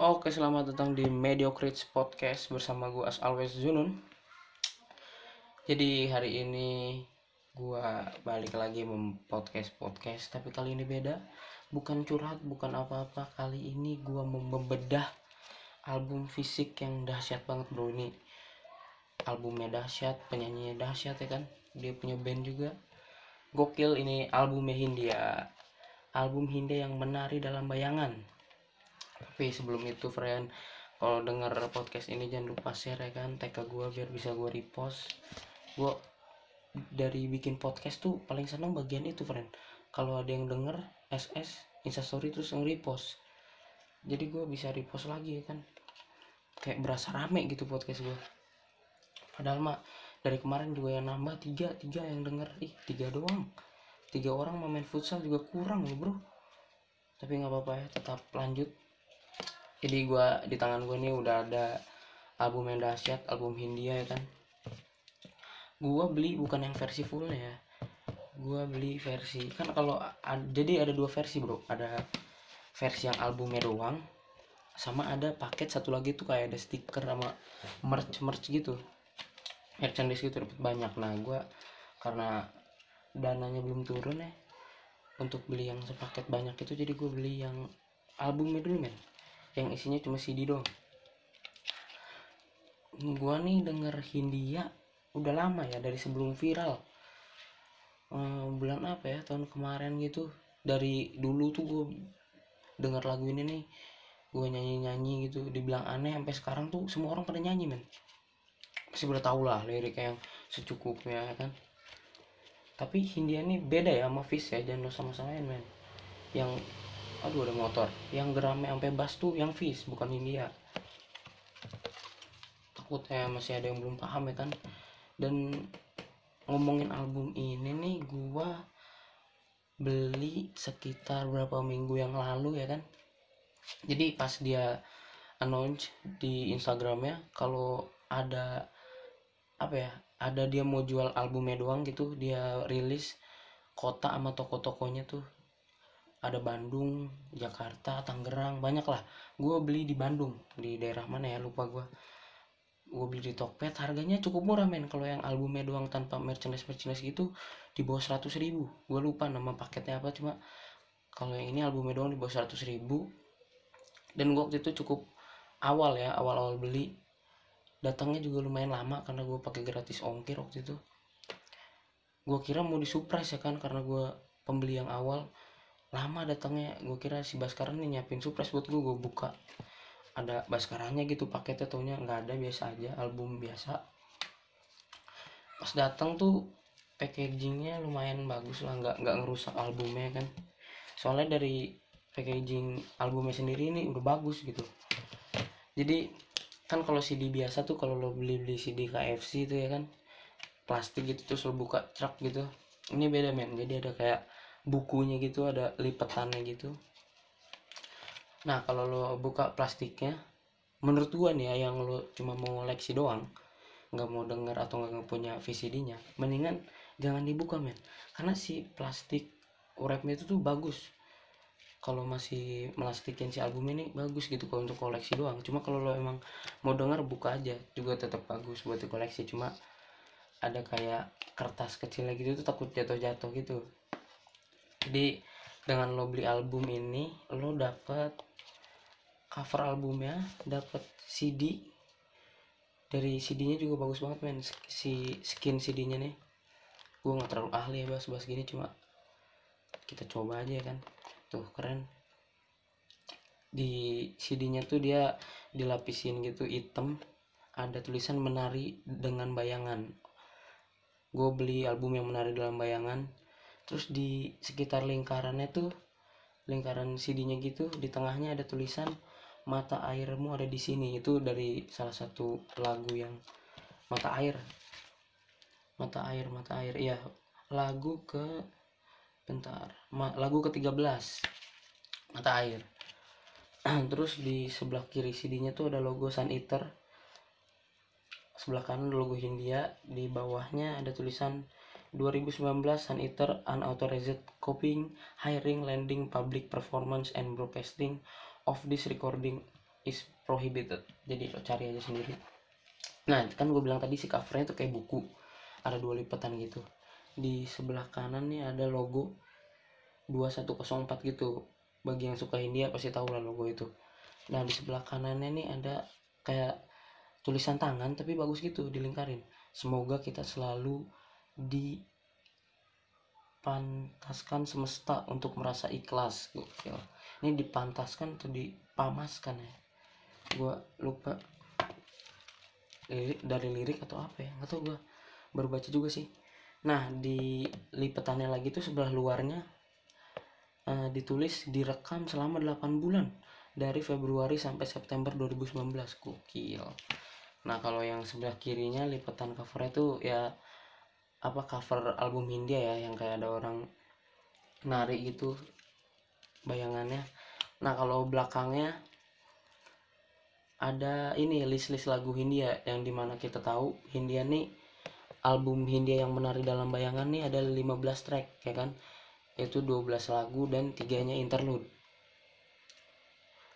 Oke, selamat datang di Mediocrates Podcast bersama gue as always Zunun. Jadi hari ini gue balik lagi mem-podcast podcast, tapi kali ini beda. Bukan curhat, bukan apa-apa. Kali ini gue membedah album fisik yang dahsyat banget bro ini. Albumnya dahsyat, penyanyinya dahsyat ya kan. Dia punya band juga. Gokil ini albumnya Hindia. Album Hindia yang menari dalam bayangan tapi sebelum itu friend kalau denger podcast ini jangan lupa share ya kan. Tag ke gue biar bisa gue repost. Gue dari bikin podcast tuh paling seneng bagian itu friend. Kalau ada yang denger SS instastory terus nge-repost jadi gue bisa repost lagi ya kan. Kayak berasa rame gitu podcast gue padahal mah dari kemarin juga yang nambah tiga tiga yang denger. Ih tiga doang. Tiga orang main futsal juga kurang loh bro. Tapi nggak apa-apa ya tetap lanjut jadi gua di tangan gue nih udah ada album yang dahsyat album Hindia ya kan. Gua beli bukan yang versi full ya. Gua beli versi kan kalau jadi ada dua versi bro. Ada versi yang albumnya doang sama ada paket satu lagi tuh kayak ada stiker sama merch merch gitu. Merchandise gitu dapat banyak. Nah gua karena dananya belum turun ya untuk beli yang sepaket banyak itu jadi gue beli yang albumnya dulu men yang isinya cuma CD doang. Gua nih denger Hindia udah lama ya dari sebelum viral. Ehm, bulan apa ya tahun kemarin gitu. Dari dulu tuh gue denger lagu ini nih gue nyanyi nyanyi gitu dibilang aneh sampai sekarang tuh semua orang pada nyanyi men. Pasti udah tau lah lirik yang secukupnya ya kan? Tapi Hindia nih beda ya sama Fish ya jangan sama-samain men. Yang aduh ada motor. Yang geramnya sampai bass tuh yang Fish bukan India takutnya masih ada yang belum paham ya kan? Dan ngomongin album ini nih gua beli sekitar berapa minggu yang lalu ya kan? Jadi pas dia announce di Instagramnya kalau ada apa ya ada dia mau jual albumnya doang gitu dia rilis kota sama toko-tokonya tuh ada Bandung Jakarta Tangerang banyak lah gue beli di Bandung di daerah mana ya lupa gue gue beli di Tokped harganya cukup murah men. Kalau yang albumnya doang tanpa merchandise merchandise gitu di bawah 100 ribu. Gue lupa nama paketnya apa cuma kalau yang ini albumnya doang di bawah 100 ribu. Dan gue waktu itu cukup awal ya awal-awal beli. Datangnya juga lumayan lama karena gue pakai gratis ongkir waktu itu. Gue kira mau di surprise ya kan karena gue pembeli yang awal lama datangnya gue kira si Baskara nih nyiapin surprise buat gue gue buka. Ada Baskaranya gitu paketnya taunya nggak ada biasa aja album biasa. Pas datang tuh packagingnya lumayan bagus lah nggak nggak ngerusak albumnya kan. Soalnya dari packaging albumnya sendiri ini udah bagus gitu. Jadi kan kalau CD biasa tuh kalau lo beli beli CD KFC itu ya kan plastik gitu terus lo buka truk gitu ini beda men. Jadi ada kayak bukunya gitu ada lipetannya gitu. Nah kalau lo buka plastiknya menurut gua nih ya yang lo cuma mau koleksi doang nggak mau denger atau nggak punya VCD-nya mendingan jangan dibuka men. Karena si plastik wrapnya itu tuh bagus. Kalau masih melastikin si album ini bagus gitu kalau untuk koleksi doang. Cuma kalau lo emang mau denger buka aja. Juga tetap bagus buat koleksi cuma ada kayak kertas kecilnya gitu tuh takut jatuh-jatuh gitu jadi dengan lo beli album ini lo dapet cover albumnya dapet CD dari CD-nya juga bagus banget men. Si skin CD-nya nih. Gue nggak terlalu ahli ya bahas-bahas gini cuma kita coba aja kan. Tuh keren. Di CD-nya tuh dia dilapisin gitu hitam ada tulisan menari dengan bayangan. Gue beli album yang menari dalam bayangan terus di sekitar lingkarannya tuh lingkaran CD-nya gitu di tengahnya ada tulisan mata airmu ada di sini. Itu dari salah satu lagu yang mata air. Mata air mata air. Iya lagu ke bentar Ma, lagu ke 13 mata air. Terus di sebelah kiri CD-nya tuh ada logo Sun Eater. Sebelah kanan logo Hindia di bawahnya ada tulisan 2019 Sun Eater unauthorized copying, hiring, landing, public performance, and broadcasting of this recording is prohibited. Jadi lo cari aja sendiri. Nah kan gue bilang tadi si covernya tuh kayak buku. Ada dua lipatan gitu. Di sebelah kanan nih ada logo 2104 gitu. Bagi yang suka India pasti tahu lah logo itu. Nah di sebelah kanannya nih ada kayak tulisan tangan tapi bagus gitu dilingkarin. Semoga kita selalu dipantaskan semesta untuk merasa ikhlas gokil. Ini dipantaskan atau dipamaskan ya? Gua lupa. Lirik dari lirik atau apa ya? Nggak tahu gua. Baru baca juga sih. Nah di lipetannya lagi tuh sebelah luarnya eh, ditulis direkam selama 8 bulan dari Februari sampai September 2019 gokil. Nah kalau yang sebelah kirinya lipetan covernya tuh ya apa cover album India ya yang kayak ada orang nari gitu bayangannya. Nah kalau belakangnya ada ini list-list lagu Hindia yang di mana kita tahu Hindia nih album Hindia yang menari dalam bayangan nih ada 15 track ya kan? Yaitu 12 lagu dan tiganya interlude.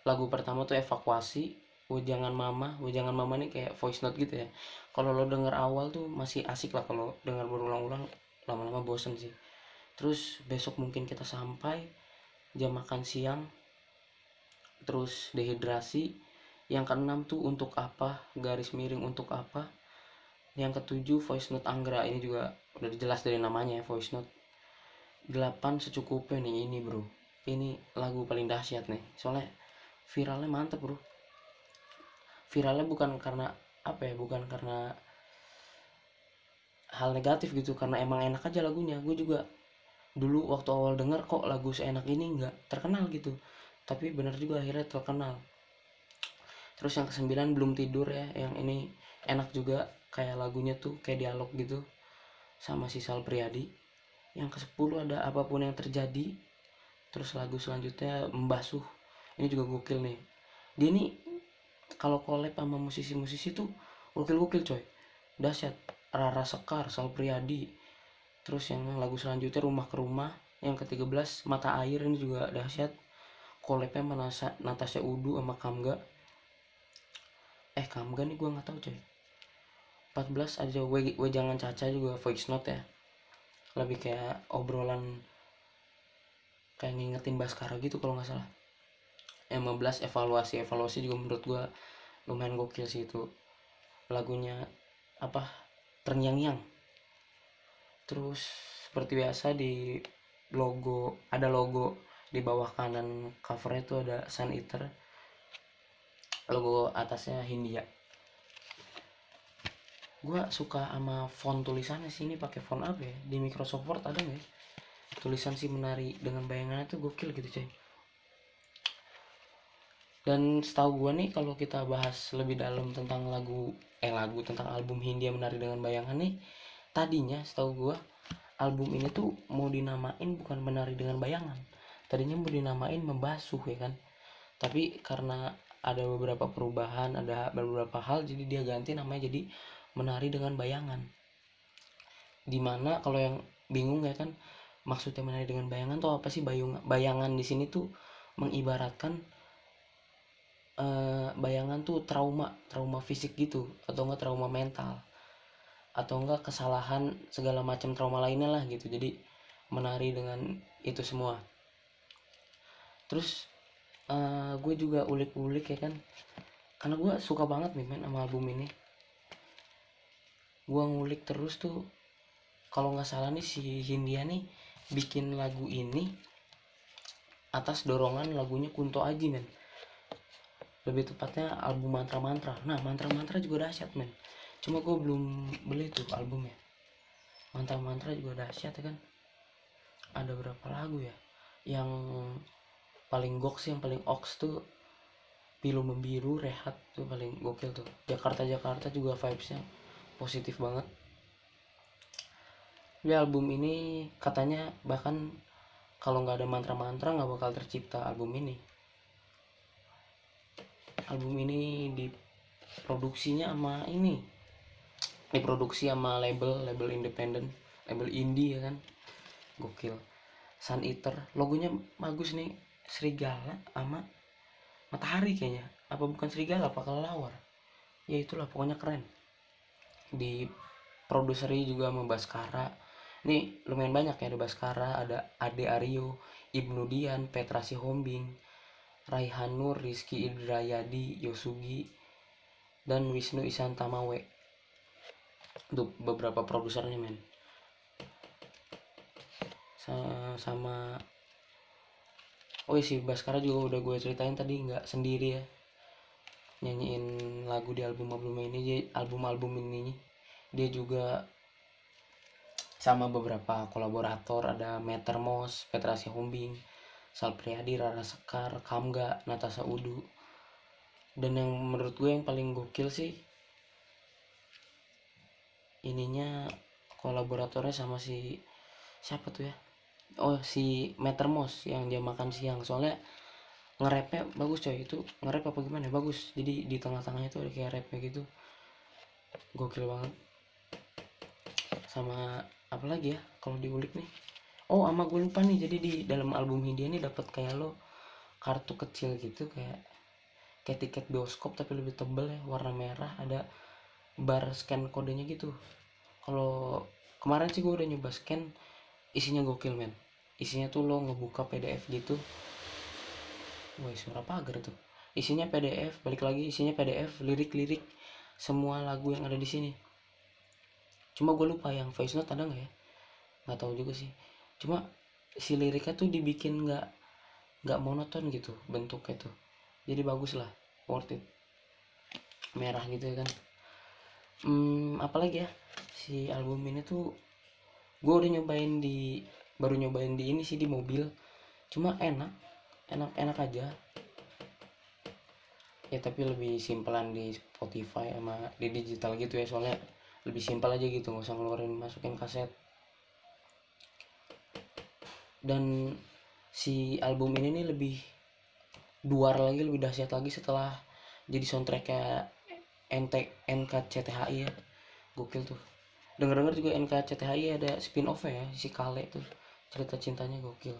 Lagu pertama tuh evakuasi Wujangan Mama Wujangan Mama nih kayak voice note gitu ya. Kalau lo denger awal tuh masih asik lah kalau denger berulang-ulang lama-lama bosen sih. Terus besok mungkin kita sampai jam makan siang terus dehidrasi. Yang keenam tuh untuk apa garis miring untuk apa. Yang ketujuh voice note Anggra. Ini juga udah jelas dari namanya ya voice note. Delapan secukupnya nih ini bro. Ini lagu paling dahsyat nih. Soalnya viralnya mantep bro viralnya bukan karena apa ya bukan karena hal negatif gitu karena emang enak aja lagunya. Gue juga dulu waktu awal denger kok lagu seenak ini nggak terkenal gitu tapi bener juga akhirnya terkenal. Terus yang kesembilan belum tidur ya yang ini enak juga kayak lagunya tuh kayak dialog gitu sama si Sal Priadi yang ke sepuluh ada apa pun yang terjadi terus lagu selanjutnya membasuh ini juga gokil nih. Dia nih kalau collab sama musisi-musisi tuh gokil-gokil coy. Dahsyat Rara Sekar Sal Priadi terus yang lagu selanjutnya rumah ke rumah. Yang ke-13 mata air ini juga dahsyat collabnya sama Nasa, Natasha Udu sama Kamga. Eh Kamga nih gua nggak tahu coy. 14 ada we, we jangan caca juga voice note ya. Lebih kayak obrolan kayak ngingetin Baskara gitu kalau nggak salah 15 evaluasi. Evaluasi juga menurut gua lumayan gokil sih itu. Lagunya apa terngiang-ngiang. Terus seperti biasa di logo ada logo di bawah kanan covernya itu ada Sun Eater. Logo atasnya Hindia. Gua suka sama font tulisannya sih. Ini pakai font apa ya? Di Microsoft Word ada nggak ya? tulisan si menari dengan bayangannya tuh gokil gitu coy dan setahu gua nih kalau kita bahas lebih dalam tentang lagu eh lagu tentang album Hindia menari dengan bayangan nih tadinya setahu gua album ini tuh mau dinamain bukan menari dengan bayangan. Tadinya mau dinamain membasuh ya kan? Tapi karena ada beberapa perubahan ada beberapa hal jadi dia ganti namanya jadi menari dengan bayangan. Di mana kalau yang bingung ya kan? Maksudnya menari dengan bayangan tuh apa sih? Bayung bayangan di sini tuh mengibaratkan eh, bayangan tuh trauma trauma fisik gitu atau enggak trauma mental atau enggak kesalahan segala macam trauma lainnya lah gitu. Jadi menari dengan itu semua. Terus eh, gue juga ulik-ulik ya kan. Karena gue suka banget nih men sama album ini. Gue ngulik terus tuh kalau nggak salah nih si Hindia nih bikin lagu ini atas dorongan lagunya Kunto Aji men lebih tepatnya album mantra-mantra. Nah mantra-mantra juga dahsyat men. Cuma gue belum beli tuh albumnya. Mantra-mantra juga dahsyat ya kan? Ada berapa lagu ya? Yang paling goks yang paling ox tuh pilu membiru rehat tuh paling gokil tuh. Jakarta Jakarta juga vibesnya positif banget. Di album ini katanya bahkan kalau nggak ada mantra-mantra nggak bakal tercipta album ini album ini diproduksinya sama ini. Diproduksi sama label label independen label indie ya kan. Gokil. Sun Eater. Logonya bagus nih. Serigala sama matahari kayaknya. Apa bukan serigala apa kelelawar? Ya itulah pokoknya keren. Di produseri juga sama Baskara. Ini lumayan banyak ya ada Baskara ada Ade Aryo Ibnu Dian Petra Sihombing Raihan Nur Rizky Idrayadi Yosugi dan Wisnu Isantamawe. Untuk beberapa produsernya men. Sa- sama oh iya si Baskara juga udah gue ceritain tadi nggak sendiri ya. Nyanyiin lagu di album album ini album album ini dia juga sama beberapa kolaborator ada Metermos, Petra Sihombing, Sal Priadi, Rara Sekar, Kamga, Natasha Udu. Dan yang menurut gue yang paling gokil sih ininya kolaboratornya sama si siapa tuh ya? Oh si Metermos yang dia makan siang. Soalnya nge-rapnya bagus coy. Itu nge-rap apa gimana? Bagus. Jadi di tengah-tengahnya tuh ada kayak rapnya gitu. Gokil banget. Sama apa lagi ya? Kalau diulik nih oh sama gue lupa nih. Jadi di dalam album dia nih dapat kayak lo kartu kecil gitu kayak kayak tiket bioskop tapi lebih tebel ya warna merah ada bar scan kodenya gitu. Kalau kemarin sih gue udah nyoba scan isinya gokil men. Isinya tuh lo ngebuka PDF gitu. Wah suara pagar tuh. Isinya PDF balik lagi isinya PDF lirik-lirik semua lagu yang ada di sini. Cuma gue lupa yang voice note ada nggak ya? Nggak tahu juga sih cuma si liriknya tuh dibikin nggak nggak monoton gitu bentuknya tuh. Jadi bagus lah worth it. Merah gitu ya kan. Hmm, apalagi ya si album ini tuh gue udah nyobain di baru nyobain di ini sih di mobil. Cuma enak enak enak aja. Ya tapi lebih simpelan di Spotify sama di digital gitu ya soalnya lebih simpel aja gitu nggak usah ngeluarin masukin kaset dan si album ini nih lebih duar lagi lebih dahsyat lagi setelah jadi soundtracknya NT NKCTHI ya. Gokil tuh. Denger denger juga NKCTHI ada spin off ya si Kale tuh. Cerita cintanya gokil.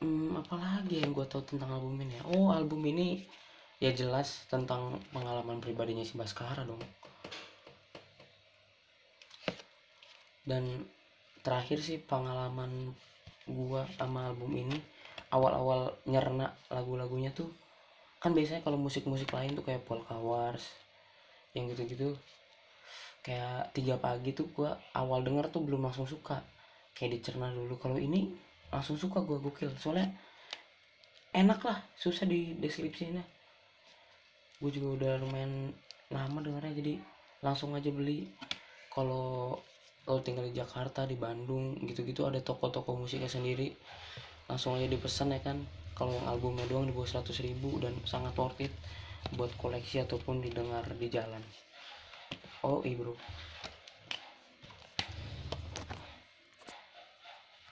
Hmm, apalagi yang gue tahu tentang album ini ya? Oh album ini ya jelas tentang pengalaman pribadinya si Baskara dong. Dan terakhir sih pengalaman gua sama album ini awal-awal nyerna lagu-lagunya tuh kan biasanya kalau musik-musik lain tuh kayak Polka Wars yang gitu-gitu kayak tiga pagi tuh gua awal denger tuh belum langsung suka. Kayak dicerna dulu kalau ini langsung suka gua gokil. Soalnya enak lah susah di deskripsinya. Gue juga udah lumayan lama dengernya jadi langsung aja beli. Kalau lo tinggal di Jakarta di Bandung gitu-gitu ada toko-toko musiknya sendiri. Langsung aja dipesan ya kan. Kalau yang albumnya doang di bawah 100 ribu dan sangat worth it buat koleksi ataupun didengar di jalan. Oh iya bro